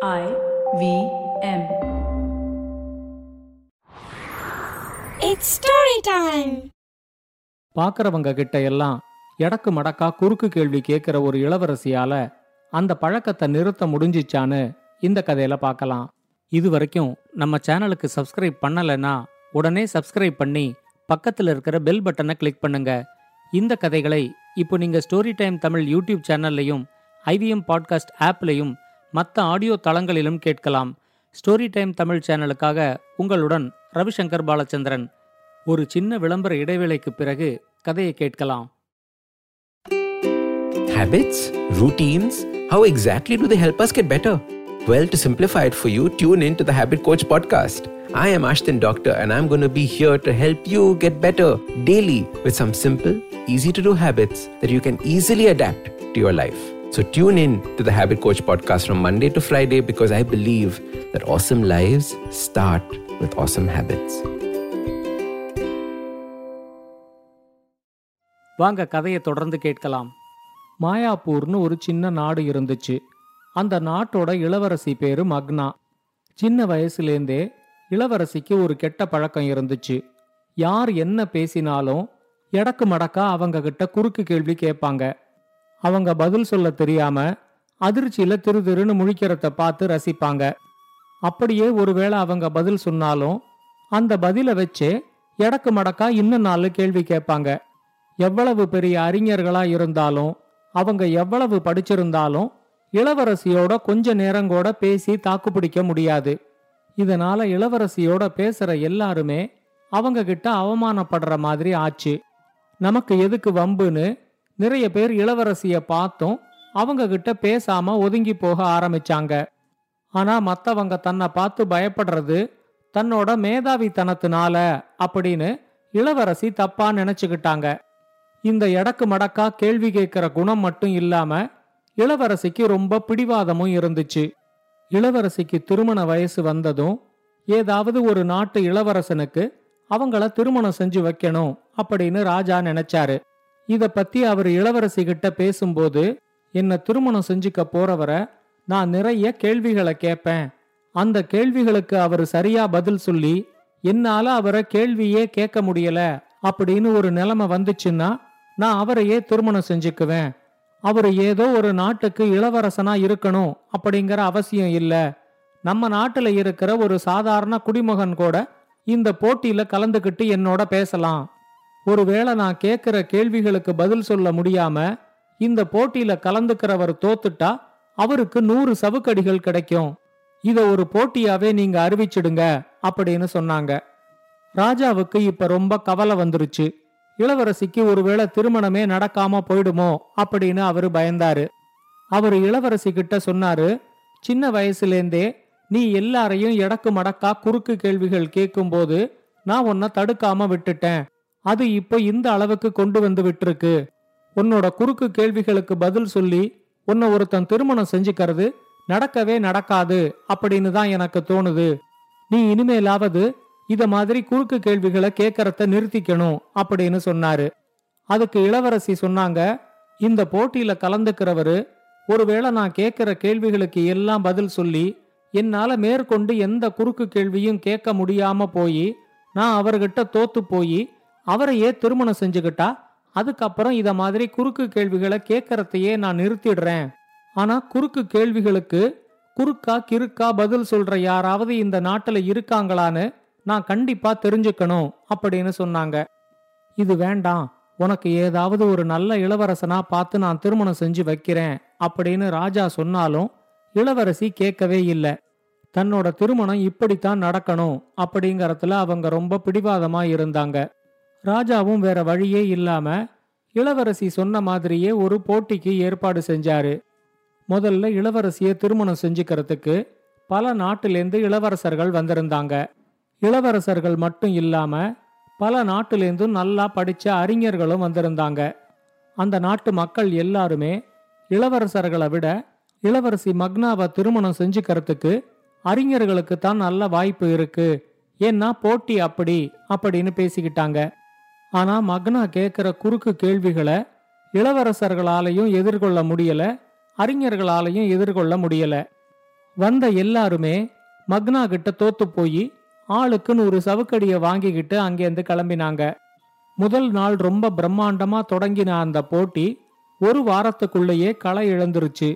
I V M. It's story time. பார்க்கறவங்க கிட்ட எல்லாம் எடக்கு மடக்கா குறுக்கு கேள்வி கேட்கிற ஒரு இளவரசியால அந்த பழக்கத்தை நிறுத்த முடிஞ்சிச்சான்னு இந்த கதையில பார்க்கலாம் இது வரைக்கும் நம்ம சேனலுக்கு சப்ஸ்கிரைப் பண்ணலைன்னா உடனே சப்ஸ்கிரைப் பண்ணி பக்கத்துல இருக்கிற பெல் பட்டனை கிளிக் பண்ணுங்க இந்த கதைகளை இப்போ நீங்க ஸ்டோரி டைம் தமிழ் யூடியூப் சேனல்லையும் ஐவிஎம் பாட்காஸ்ட் ஆப்லையும் மற்ற ஆடியோ தளங்களிலும் கேட்கலாம் ஸ்டோரி டைம் தமிழ் சேனலுக்காக உங்களுடன் ரவிசங்கர் பாலச்சந்திரன் ஒரு சின்ன விளம்பர இடைவேளைக்கு பிறகு கதையை கேட்கலாம் Habits? Routines? How exactly do they help us get better? Well, to simplify it for you, tune in to the Habit Coach podcast. I am Ashton Doctor and I'm going to be here to help you get better daily with some simple, easy to do habits that you can easily adapt to your life. So tune in to the Habit Coach podcast from Monday to Friday because I believe that awesome lives start with awesome habits. வாங்க கதையை தொடர்ந்து கேட்கலாம். மாயாப்பூர்னு ஒரு சின்ன நாடு இருந்துச்சு. அந்த நாட்டோட இளவரசி பேரு மக்னா. சின்ன வயசுலேருந்தே இளவரசிக்கு ஒரு கெட்ட பழக்கம் இருந்துச்சு. யார் என்ன பேசினாலும் எடக்கு மடக்கா அவங்க கிட்ட குறுக்கு கேள்வி கேட்பாங்க. அவங்க பதில் சொல்ல தெரியாம அதிர்ச்சியில திரு திருன்னு முழிக்கிறத பார்த்து ரசிப்பாங்க. அப்படியே ஒருவேளை அவங்க பதில் சொன்னாலும் அந்த பதில வச்சே எடக்கு மடக்கா இன்னும் நாலு கேள்வி கேட்பாங்க. எவ்வளவு பெரிய அறிஞர்களா இருந்தாலும் அவங்க எவ்வளவு படிச்சிருந்தாலும் இளவரசியோட கொஞ்ச நேரங்கூட பேசி தாக்கு பிடிக்க முடியாது. இதனால இளவரசியோட பேசுற எல்லாருமே அவங்க கிட்ட அவமானப்படுற மாதிரி ஆச்சு. நமக்கு எதுக்கு வம்புன்னு நிறைய பேர் இளவரசிய பார்த்தும் அவங்க கிட்ட பேசாம ஒதுங்கி போக ஆரம்பிச்சாங்க. ஆனா மத்தவங்க தன்னை பார்த்து பயப்படுறது தன்னோட மேதாவித்தனத்தினால அப்படின்னு இளவரசி தப்பா நினைச்சுக்கிட்டாங்க. இந்த எடக்கு மடக்கா கேள்வி கேட்கிற குணம் மட்டும் இல்லாம இளவரசிக்கு ரொம்ப பிடிவாதமும் இருந்துச்சு. இளவரசிக்கு திருமண வயசு வந்ததும் ஏதாவது ஒரு நாட்டு இளவரசனுக்கு அவங்கள திருமணம் செஞ்சு வைக்கணும் அப்படின்னு ராஜா நினைச்சாரு. இத பத்தி அவர் இளவரசி கிட்ட பேசும்போது என்ன திருமணம் செஞ்சுக்க போறவரை நான் நிறைய கேள்விகளை கேட்பேன். அந்த கேள்விகளுக்கு அவர் சரியா பதில் சொல்லி என்னால அவரை கேள்வியே கேட்க முடியல அப்படின்னு ஒரு நிலைமை வந்துச்சுன்னா நான் அவரையே திருமணம் செஞ்சுக்குவேன். அவர் ஏதோ ஒரு நாட்டுக்கு இளவரசனா இருக்கணும் அப்படிங்கிற அவசியம் இல்ல. நம்ம நாட்டுல இருக்கிற ஒரு சாதாரண குடிமகன் கூட இந்த போட்டியில கலந்துக்கிட்டு என்னோட பேசலாம். ஒருவேளை நான் கேட்கிற கேள்விகளுக்கு பதில் சொல்ல முடியாம இந்த போட்டியில கலந்துக்கிறவர் தோத்துட்டா அவருக்கு நூறு சவுக்கடிகள் கிடைக்கும். இத ஒரு போட்டியாவே நீங்க அறிவிச்சிடுங்க அப்படின்னு சொன்னாங்க. ராஜாவுக்கு இப்ப ரொம்ப கவலை வந்துருச்சு. இளவரசிக்கு ஒருவேளை திருமணமே நடக்காம போயிடுமோ அப்படின்னு அவரு பயந்தாரு. அவர் இளவரசி கிட்ட சொன்னாரு சின்ன வயசுலேருந்தே நீ எல்லாரையும் எடக்கு மடக்கா குறுக்கு கேள்விகள் கேட்கும்போது நான் உன்னை தடுக்காம விட்டுட்டேன். அது இப்போ இந்த அளவுக்கு கொண்டு வந்து விட்டுருக்கு. உன்னோட குறுக்கு கேள்விகளுக்கு பதில் சொல்லி உன்னை ஒருத்தன் திருமணம் செஞ்சுக்கிறது நடக்கவே நடக்காது அப்படின்னு தான் எனக்கு தோணுது. நீ இனிமேலாவது இத மாதிரி குறுக்கு கேள்விகளை கேட்கறத நிறுத்திக்கணும் அப்படின்னு சொன்னாரு. அதுக்கு இளவரசி சொன்னாங்க இந்த போட்டியில கலந்துக்கிறவரு ஒருவேளை நான் கேட்கிற கேள்விகளுக்கு எல்லாம் பதில் சொல்லி என்னால மேற்கொண்டு எந்த குறுக்கு கேள்வியும் கேட்க முடியாம போய் நான் அவர்கிட்ட தோத்து போய் அவரையே திருமணம் செஞ்சுக்கிட்டா அதுக்கப்புறம் இத மாதிரி குறுக்கு கேள்விகளை கேட்கறதையே நான் நிறுத்திடுறேன். ஆனா குறுக்கு கேள்விகளுக்கு குறுக்கா கிறுக்கா பதில் சொல்ற யாராவது இந்த நாட்டுல இருக்காங்களான்னு நான் கண்டிப்பா தெரிஞ்சுக்கணும் அப்படின்னு சொன்னாங்க. இது வேண்டாம் உனக்கு ஏதாவது ஒரு நல்ல இளவரசனா பார்த்து நான் திருமணம் செஞ்சு வைக்கிறேன் அப்படின்னு ராஜா சொன்னாலும் இளவரசி கேட்கவே இல்லை. தன்னோட திருமணம் இப்படித்தான் நடக்கணும் அப்படிங்கறதுல அவங்க ரொம்ப பிடிவாதமா இருந்தாங்க. ராஜாவும் வேற வழியே இல்லாம இளவரசி சொன்ன மாதிரியே ஒரு போட்டிக்கு ஏற்பாடு செஞ்சாரு. முதல்ல இளவரசியை திருமணம் செஞ்சுக்கிறதுக்கு பல நாட்டிலேருந்து இளவரசர்கள் வந்திருந்தாங்க. இளவரசர்கள் மட்டும் இல்லாம பல நாட்டிலேருந்தும் நல்லா படிச்ச அறிஞர்களும் வந்திருந்தாங்க. அந்த நாட்டு மக்கள் எல்லாருமே இளவரசர்களை விட இளவரசி மக்னாவை திருமணம் செஞ்சுக்கிறதுக்கு அறிஞர்களுக்கு தான் நல்ல வாய்ப்பு இருக்கு. ஏன்னா போட்டி அப்படி அப்படின்னு பேசிக்கிட்டாங்க. ஆனா மக்னா கேட்கிற குறுக்கு கேள்விகளை இளவரசர்களாலையும் எதிர்கொள்ள முடியல அறிஞர்களாலையும் எதிர்கொள்ள முடியல. வந்த எல்லாருமே மக்னா கிட்ட தோத்து போய் ஆளுக்குன்னு ஒரு சவுக்கடியை வாங்கிக்கிட்டு அங்கேருந்து கிளம்பினாங்க. முதல் நாள் ரொம்ப பிரம்மாண்டமா தொடங்கின அந்த போட்டி ஒரு வாரத்துக்குள்ளேயே களை இழந்துருச்சு.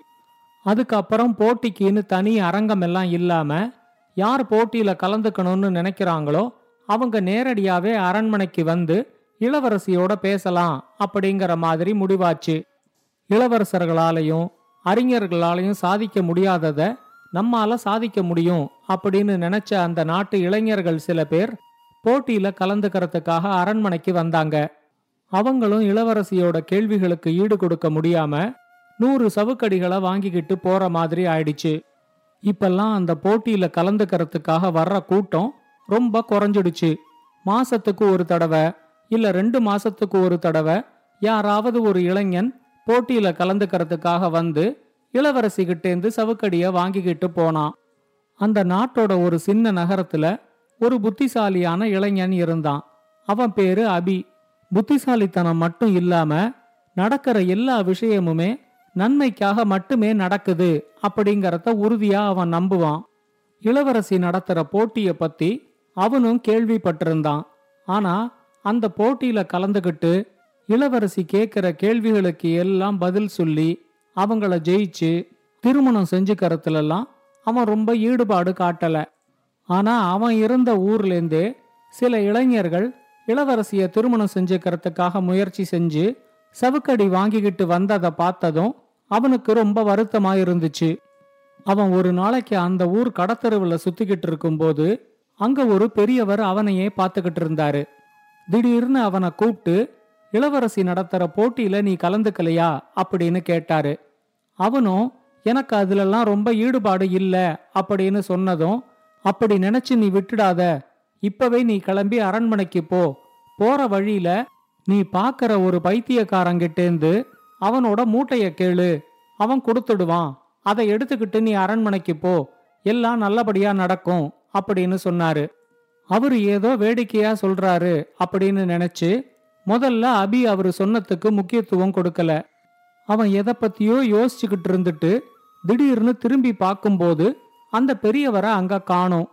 அதுக்கப்புறம் போட்டிக்குன்னு தனி அரங்கம் எல்லாம் இல்லாம யார் போட்டியில கலந்துக்கணும்னு நினைக்கிறாங்களோ அவங்க நேரடியாவே அரண்மனைக்கு வந்து இளவரசியோட பேசலாம் அப்படிங்கிற மாதிரி முடிவாச்சு. இளவரசர்களாலையும் அறிஞர்களாலையும் சாதிக்க முடியாதத நம்மால சாதிக்க முடியும் அப்படின்னு நினைச்ச அந்த நாட்டு இளைஞர்கள் சில பேர் போட்டியில கலந்துக்கிறதுக்காக அரண்மனைக்கு வந்தாங்க. அவங்களும் இளவரசியோட கேள்விகளுக்கு ஈடு கொடுக்க முடியாம நூறு சவுக்கடிகளை வாங்கிக்கிட்டு போற மாதிரி ஆயிடுச்சு. இப்பெல்லாம் அந்த போட்டியில கலந்துக்கிறதுக்காக வர்ற கூட்டம் ரொம்ப குறைஞ்சிடுச்சு. மாசத்துக்கு ஒரு தடவை இல்ல ரெண்டு மாசத்துக்கு ஒரு தடவை யாராவது ஒரு இளைஞன் போட்டியில கலந்துக்கிறதுக்காக வந்து இளவரசி கிட்டேந்து சவுக்கடிய வாங்கிக்கிட்டு போனான். அந்த நாட்டோட ஒரு சின்ன நகரத்துல ஒரு புத்திசாலியான இளைஞன் இருந்தான். அவன் பேரு அபி. புத்திசாலித்தனம் மட்டும் இல்லாம நடக்கிற எல்லா விஷயமுமே நன்மைக்காக மட்டுமே நடக்குது அப்படிங்கறத உறுதியா அவன் நம்புவான். இளவரசி நடத்துற போட்டிய பத்தி அவனும் கேள்விப்பட்டிருந்தான். ஆனா அந்த போட்டியில கலந்துகிட்டு இளவரசி கேட்கிற கேள்விகளுக்கு எல்லாம் பதில் சொல்லி அவங்கள ஜெயிச்சு திருமணம் செஞ்சுக்கறதுலலாம் அவன் ரொம்ப ஈடுபாடு காட்டல. ஆனா அவன் இருந்த ஊர்லேருந்தே சில இளைஞர்கள் இளவரசிய திருமணம் செஞ்சுக்கிறதுக்காக முயற்சி செஞ்சு சவுக்கடி வாங்கிக்கிட்டு வந்ததை பார்த்ததும் அவனுக்கு ரொம்ப வருத்தமா இருந்துச்சு. அவன் ஒரு நாளைக்கு அந்த ஊர் கடத்தெருவில் சுத்திக்கிட்டு இருக்கும்போது அங்க ஒரு பெரியவர் அவனையே பார்த்துக்கிட்டு இருந்தாரு. திடீர்னு அவனை கூப்பிட்டு இளவரசி நடத்துற போட்டியில நீ கலந்துக்கலையா? அப்படின்னு கேட்டாரு. அவனும் எனக்கு அதுலலாம் ரொம்ப ஈடுபாடு இல்லை அப்படின்னு சொன்னதும் அப்படி நினைச்சு நீ விட்டுடாத. இப்பவே நீ கிளம்பி அரண்மனைக்கு போ. போற வழியில நீ பாக்குற ஒரு பைத்தியக்காரங்கிட்டேந்து அவனோட மூட்டைய கேளு. அவன் கொடுத்துடுவான். அதை எடுத்துக்கிட்டு நீ அரண்மனைக்கு போ. எல்லாம் நல்லபடியா நடக்கும் அப்படின்னு சொன்னாரு. அவரு ஏதோ வேடிக்கையா சொல்றாரு அப்படின்னு நினைச்சு முதல்ல அபி அவரு சொன்னதுக்கு முக்கியத்துவம் கொடுக்கல. அவன் எதை பத்தியோ யோசிச்சுக்கிட்டு இருந்துட்டு திடீர்னு திரும்பி பார்க்கும்போது அந்த பெரியவரை அங்க காணோம்.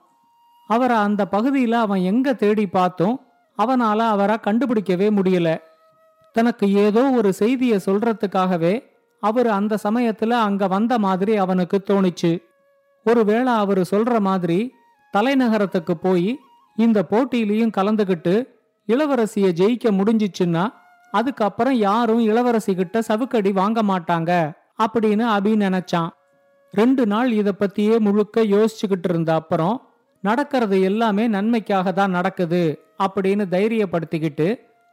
அவரை அந்த பகுதியில அவன் எங்க தேடி பார்த்தோம் அவனால அவரை கண்டுபிடிக்கவே முடியல. தனக்கு ஏதோ ஒரு செய்தியை சொல்றதுக்காகவே அவர் அந்த சமயத்துல அங்க வந்த மாதிரி அவனுக்கு தோணிச்சு. ஒருவேளை அவரு சொல்ற மாதிரி தலைநகரத்துக்கு போய் இந்த போட்டியிலையும் கலந்துகிட்டு இளவரசிய ஜெயிக்க முடிஞ்சிச்சுன்னா அதுக்கப்புறம் யாரும் இளவரசி கிட்ட சவுக்கடி வாங்க மாட்டாங்க அப்படின்னு அபி நினைச்சான். ரெண்டு நாள் இத பத்தியே முழுக்க யோசிச்சுக்கிட்டு இருந்த அப்புறம் நடக்கிறது எல்லாமே நன்மைக்காக தான் நடக்குது அப்படின்னு தைரியப்படுத்திக்கிட்டு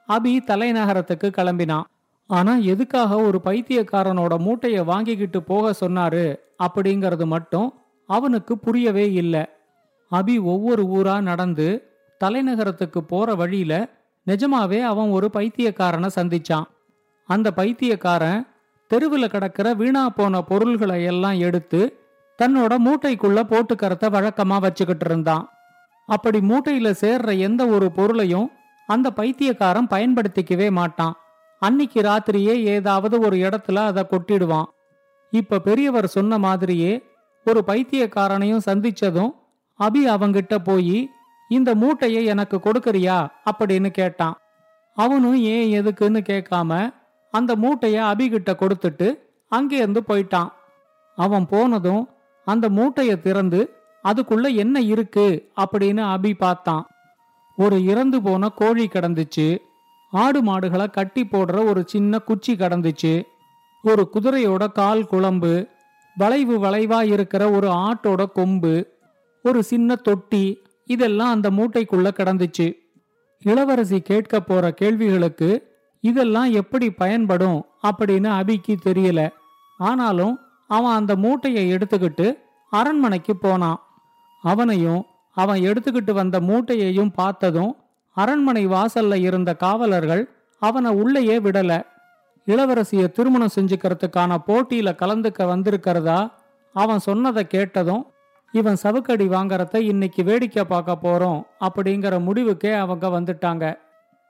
அபி தலைநகரத்துக்கு கிளம்பினான். ஆனா எதுக்காக ஒரு பைத்தியக்காரனோட மூட்டைய வாங்கிக்கிட்டு போக சொன்னாரு அப்படிங்கறது மட்டும் அவனுக்கு புரியவே இல்லை. அபி ஒவ்வொரு ஊரா நடந்து தலைநகரத்துக்கு போற வழியில நிஜமாவே அவன் ஒரு பைத்தியக்காரனை சந்திச்சான். அந்த பைத்தியக்காரன் தெருவில் கிடக்கிற வீணா போன பொருள்களை எல்லாம் எடுத்து தன்னோட மூட்டைக்குள்ள போட்டுக்கறத வழக்கமா வச்சுக்கிட்டு இருந்தான். அப்படி மூட்டையில சேர்ற எந்த ஒரு பொருளையும் அந்த பைத்தியக்காரன் பயன்படுத்திக்கவே மாட்டான். அன்னிக்கு ராத்திரியே ஏதாவது ஒரு இடத்துல அதை கொட்டிடுவான். இப்ப பெரியவர் சொன்ன மாதிரியே ஒரு பைத்தியக்காரனையும் சந்திச்சதும் அபி அவங்கிட்ட போய் இந்த மூட்டையை எனக்கு கொடுக்கறியா? அப்படின்னு கேட்டான். அவனும் ஏன் எதுக்குன்னு கேட்காம அந்த மூட்டைய அபிகிட்ட கொடுத்துட்டு அங்கேருந்து போயிட்டான். அவன் போனதும் அந்த மூட்டையை திறந்து அதுக்குள்ள என்ன இருக்கு? அப்படின்னு அபி பார்த்தான். ஒரு இறந்து போன கோழி கிடந்துச்சு. ஆடு மாடுகளை கட்டி போடுற ஒரு சின்ன குச்சி கிடந்துச்சு. ஒரு குதிரையோட கால் குழம்பு வளைவு வளைவா இருக்கிற ஒரு ஆட்டோட கொம்பு ஒரு சின்ன தொட்டி. இதெல்லாம் அந்த மூட்டைக்குள்ள கிடந்துச்சு. இளவரசி கேட்க போற கேள்விகளுக்கு இதெல்லாம் எப்படி பயன்படும்? அப்படின்னு அபிக்கு தெரியல. ஆனாலும் அவன் அந்த மூட்டையை எடுத்துக்கிட்டு அரண்மனைக்கு போனான். அவனையும் அவன் எடுத்துக்கிட்டு வந்த மூட்டையையும் பார்த்ததும் அரண்மனை வாசல்ல இருந்த காவலர்கள் அவனை உள்ளேயே விடல. இளவரசிய திருமணம் செஞ்சுக்கிறதுக்கான போட்டியில கலந்துக்க வந்திருக்கிறதா? அவன் சொன்னதை கேட்டதும் இவன் சவுக்கடி வாங்கறத இன்னைக்கு வேடிக்கை பார்க்க போறோம் அப்படிங்கிற முடிவுக்கே அவங்க வந்துட்டாங்க.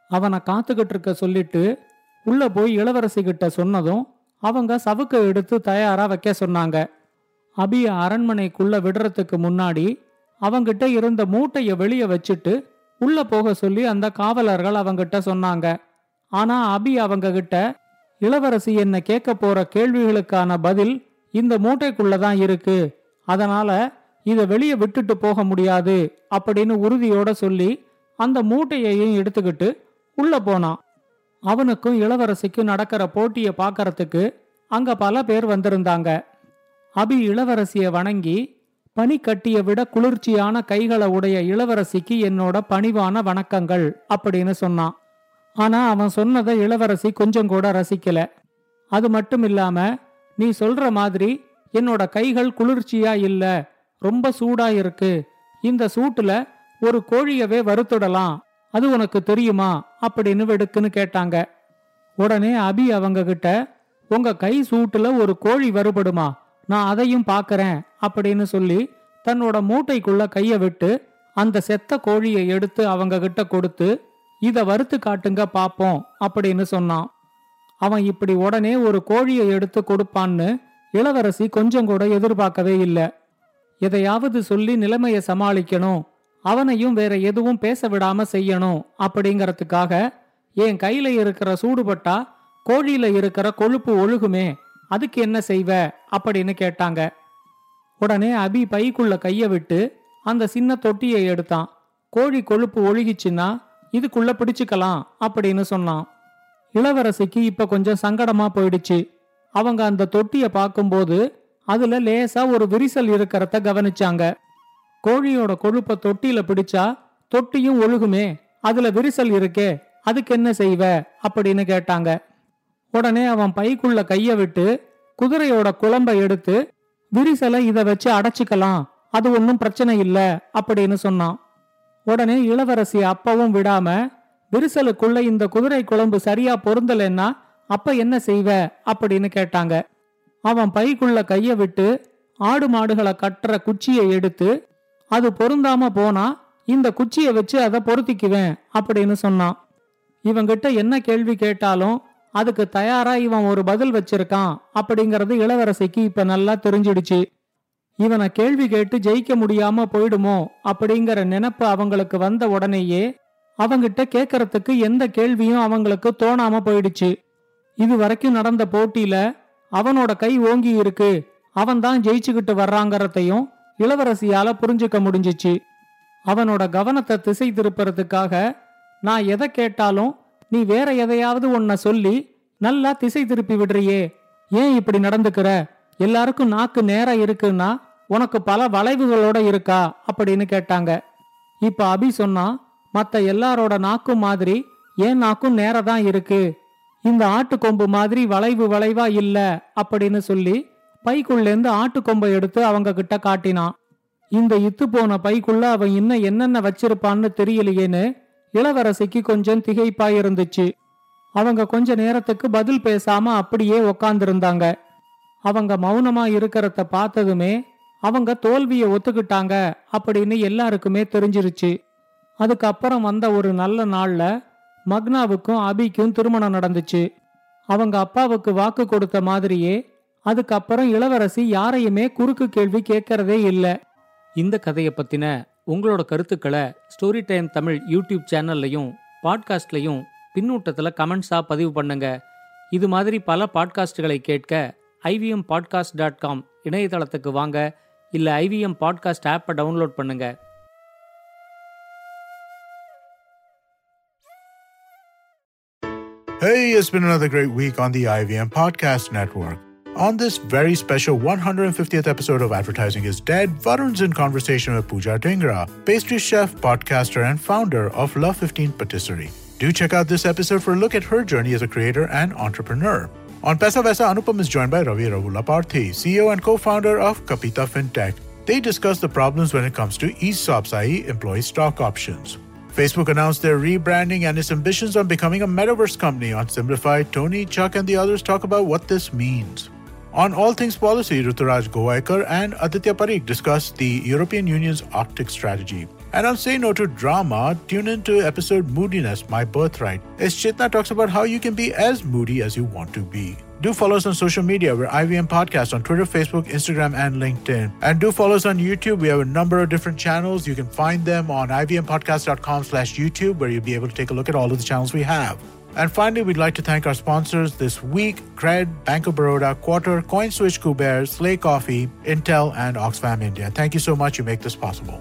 அவனை காத்துக்கிட்டு இருக்க சொல்லிட்டு உள்ள போய் இளவரசி கிட்ட சொன்னதும் அவங்க சவுக்கை எடுத்து தயாரா வைக்க சொன்னாங்க. அபிய அரண்மனைக்குள்ள விடுறதுக்கு முன்னாடி அவங்கிட்ட இருந்த மூட்டைய வெளியே வச்சுட்டு உள்ள போக சொல்லி அந்த காவலர்கள் அவங்கிட்ட சொன்னாங்க. ஆனா அபி அவங்க கிட்ட இளவரசி என்ன கேட்க போற கேள்விகளுக்கான பதில் இந்த மூட்டைக்குள்ளதான் இருக்கு. அதனால இதை வெளியே விட்டுட்டு போக முடியாது அப்படின்னு உறுதியோட சொல்லி அந்த மூட்டையையும் எடுத்துக்கிட்டு உள்ள போனான். அவனுக்கும் இளவரசிக்கும் நடக்கிற போட்டியை பார்க்கறதுக்கு அங்க பல பேர் வந்திருந்தாங்க. அபி இளவரசியை வணங்கி பனிக்கட்டிய விட குளிர்ச்சியான கைகளை உடைய இளவரசிக்கு என்னோட பணிவான வணக்கங்கள் அப்படின்னு சொன்னான். ஆனா அவன் சொன்னதை இளவரசி கொஞ்சம் கூட ரசிக்கல. அது மட்டும் இல்லாம நீ சொல்ற மாதிரி என்னோட கைகள் குளிர்ச்சியா இல்லை ரொம்ப சூடா இருக்கு. இந்த சூட்டுல ஒரு கோழியவே வறுத்துடலாம். அது உனக்கு தெரியுமா? அப்படின்னு வெடுக்குன்னு கேட்டாங்க. உடனே அபி அவங்க கிட்ட உங்க கை சூட்டுல ஒரு கோழி வறுபடுமா நான் அதையும் பாக்கறேன் அப்படின்னு சொல்லி தன்னோட மூட்டைக்குள்ள கைய விட்டு அந்த செத்த கோழியை எடுத்து அவங்க கிட்ட கொடுத்து இத வறுத்து காட்டுங்க பாப்போம் அப்படின்னு சொன்னான். அவன் இப்படி உடனே ஒரு கோழியை எடுத்து கொடுப்பான்னு இளவரசி கொஞ்சம் கூட எதிர்பார்க்கவே இல்லை. எதையாவது சொல்லி நிலைமையை சமாளிக்கணும். அவனையும் வேற எதுவும் பேச விடாம செய்யணும் அப்படிங்கறதுக்காக என் கையில இருக்கிற சூடுபட்டா கோழியில இருக்கிற கொழுப்பு ஒழுகுமே அதுக்கு என்ன செய்வ அப்படின்னு கேட்டாங்க. உடனே அபி பைக்குள்ள கைய விட்டு அந்த சின்ன தொட்டியை எடுத்தான். கோழி கொழுப்பு ஒழுகிச்சுன்னா இதுக்குள்ள பிடிச்சுக்கலாம் அப்படின்னு சொன்னான். இளவரசிக்கு இப்ப கொஞ்சம் சங்கடமா போயிடுச்சு. அவங்க அந்த தொட்டியை பார்க்கும்போது அதுல லேசா ஒரு விரிசல் இருக்கிறத கவனிச்சாங்க. கோழியோட கொழுப்ப தொட்டியில பிடிச்சா தொட்டியும் ஒழுகுமே அதுல விரிசல் இருக்கே அதுக்கு என்ன செய்வ? அப்படின்னு கேட்டாங்க. உடனே அவன் பைக்குள்ள கைய விட்டு குதிரையோட குழம்ப எடுத்து விரிசலை இத வச்சு அடைச்சிக்கலாம் அது ஒன்னும் பிரச்சனை இல்ல அப்படின்னு சொன்னான். உடனே இளவரசி அப்பவும் விடாம விரிசலுக்குள்ள இந்த குதிரை குழம்பு சரியா பொருந்தலைன்னா அப்ப என்ன செய்வ? அப்படின்னு கேட்டாங்க. அவன் பைக்குள்ள கைய விட்டு ஆடு மாடுகளை கட்டுற குச்சியை எடுத்து அது பொருந்தாம போனா இந்த குச்சியை வச்சு அதை பொருத்திக்குவேன் அப்படின்னு சொன்னான். இவங்கிட்ட என்ன கேள்வி கேட்டாலும் அதுக்கு தயாரா இவன் ஒரு பதில் வச்சிருக்கான் அப்படிங்கறது இளவரசிக்கு இப்ப நல்லா தெரிஞ்சிடுச்சு. இவனை கேள்வி கேட்டு ஜெயிக்க முடியாம போயிடுமோ அப்படிங்கிற நினப்பு அவங்களுக்கு வந்த உடனேயே அவங்கிட்ட கேட்கறதுக்கு எந்த கேள்வியும் அவங்களுக்கு தோணாம போயிடுச்சு. இது வரைக்கும் நடந்த போட்டியில அவனோட கை ஓங்கி இருக்கு. அவன் தான் ஜெயிச்சுக்கிட்டு வர்றாங்கறதையும் இளவரசியால புரிஞ்சுக்க முடிஞ்சிச்சு. அவனோட கவனத்தை திசை திருப்புறதுக்காக நான் எதை கேட்டாலும் நீ வேற எதையாவது உன்னை சொல்லி நல்லா திசை திருப்பி விடுறியே. ஏன் இப்படி நடந்துக்கிற? எல்லாருக்கும் நாக்கு நேரம் இருக்குன்னா உனக்கு பல வளைவுகளோட இருக்கா? அப்படின்னு கேட்டாங்க. இப்ப அபி சொன்னா மத்த எல்லாரோட நாக்கும் மாதிரி ஏன் நாக்கும் நேரம் தான் இருக்கு? இந்த ஆட்டுக்கொம்பு மாதிரி வளைவு வளைவா இல்ல அப்படின்னு சொல்லி பைக்குள்ளேருந்து ஆட்டுக்கொம்பை எடுத்து அவங்க கிட்ட காட்டினான். இந்த இத்து போன பைக்குள்ள அவன் இன்னும் என்னென்ன வச்சிருப்பான்னு தெரியலையேன்னு இளவரசிக்கு கொஞ்சம் திகைப்பா இருந்துச்சு. அவங்க கொஞ்ச நேரத்துக்கு பதில் பேசாம அப்படியே உக்காந்துருந்தாங்க. அவங்க மௌனமா இருக்கிறத பார்த்ததுமே அவங்க தோல்விய ஒத்துக்கிட்டாங்க அப்படின்னு எல்லாருக்குமே தெரிஞ்சிருச்சு. அதுக்கப்புறம் வந்த ஒரு நல்ல நாள்ல மக்னாவுக்கும் அபிக்கும் திருமணம் நடந்துச்சு. அவங்க அப்பாவுக்கு வாக்கு கொடுத்த மாதிரியே அதுக்கப்புறம் இளவரசி யாரையுமே குறுக்கு கேள்வி கேட்கறதே இல்லை. இந்த கதையை பத்தின உங்களோட கருத்துக்களை ஸ்டோரி டைம் தமிழ் யூடியூப் சேனல்லையும் பாட்காஸ்ட்லையும் பின்னூட்டத்தில் கமெண்ட்ஸாக பதிவு பண்ணுங்க. இது மாதிரி பல பாட்காஸ்டுகளை கேட்க ஐவிஎம் பாட்காஸ்ட் டாட் காம் இணையதளத்துக்கு வாங்க. இல்லை ஐவிஎம் பாட்காஸ்ட் ஆப்பை டவுன்லோட் பண்ணுங்கள் Hey, it's been another great week on the IVM Podcast Network. On this very special 150th episode of Advertising is Dead, Varun's in conversation with Pooja Dhingra, pastry chef, podcaster, and founder of Love 15 Patisserie. Do check out this episode for a look at her journey as a creator and entrepreneur. On Pesa Vesa, Anupam is joined by Ravi Ravulaparthi, CEO and co-founder of Kapita FinTech. They discuss the problems when it comes to ESOPs, i.e. employee stock options. Facebook announced their rebranding and its ambitions on becoming a metaverse company. On Simplified, Tony, Chuck, and the others talk about what this means. On All Things Policy, Ruturaj Gowaikar and Aditya Parikh discuss the European Union's Arctic strategy. And on Say No to Drama, tune in to episode Moodiness, My Birthright, as Chitna talks about how you can be as moody as you want to be. Do follow us on social media. We're IVM Podcast on Twitter, Facebook, Instagram, and LinkedIn. And do follow us on YouTube. We have a number of different channels. You can find them on ivmpodcast.com slash YouTube, where you'll be able to take a look at all of the channels we have. And finally, we'd like to thank our sponsors this week Cred, Bank of Baroda, Quarter, CoinSwitch, Kuber, Slay Coffee, Intel, and Oxfam India. Thank you so much. You make this possible.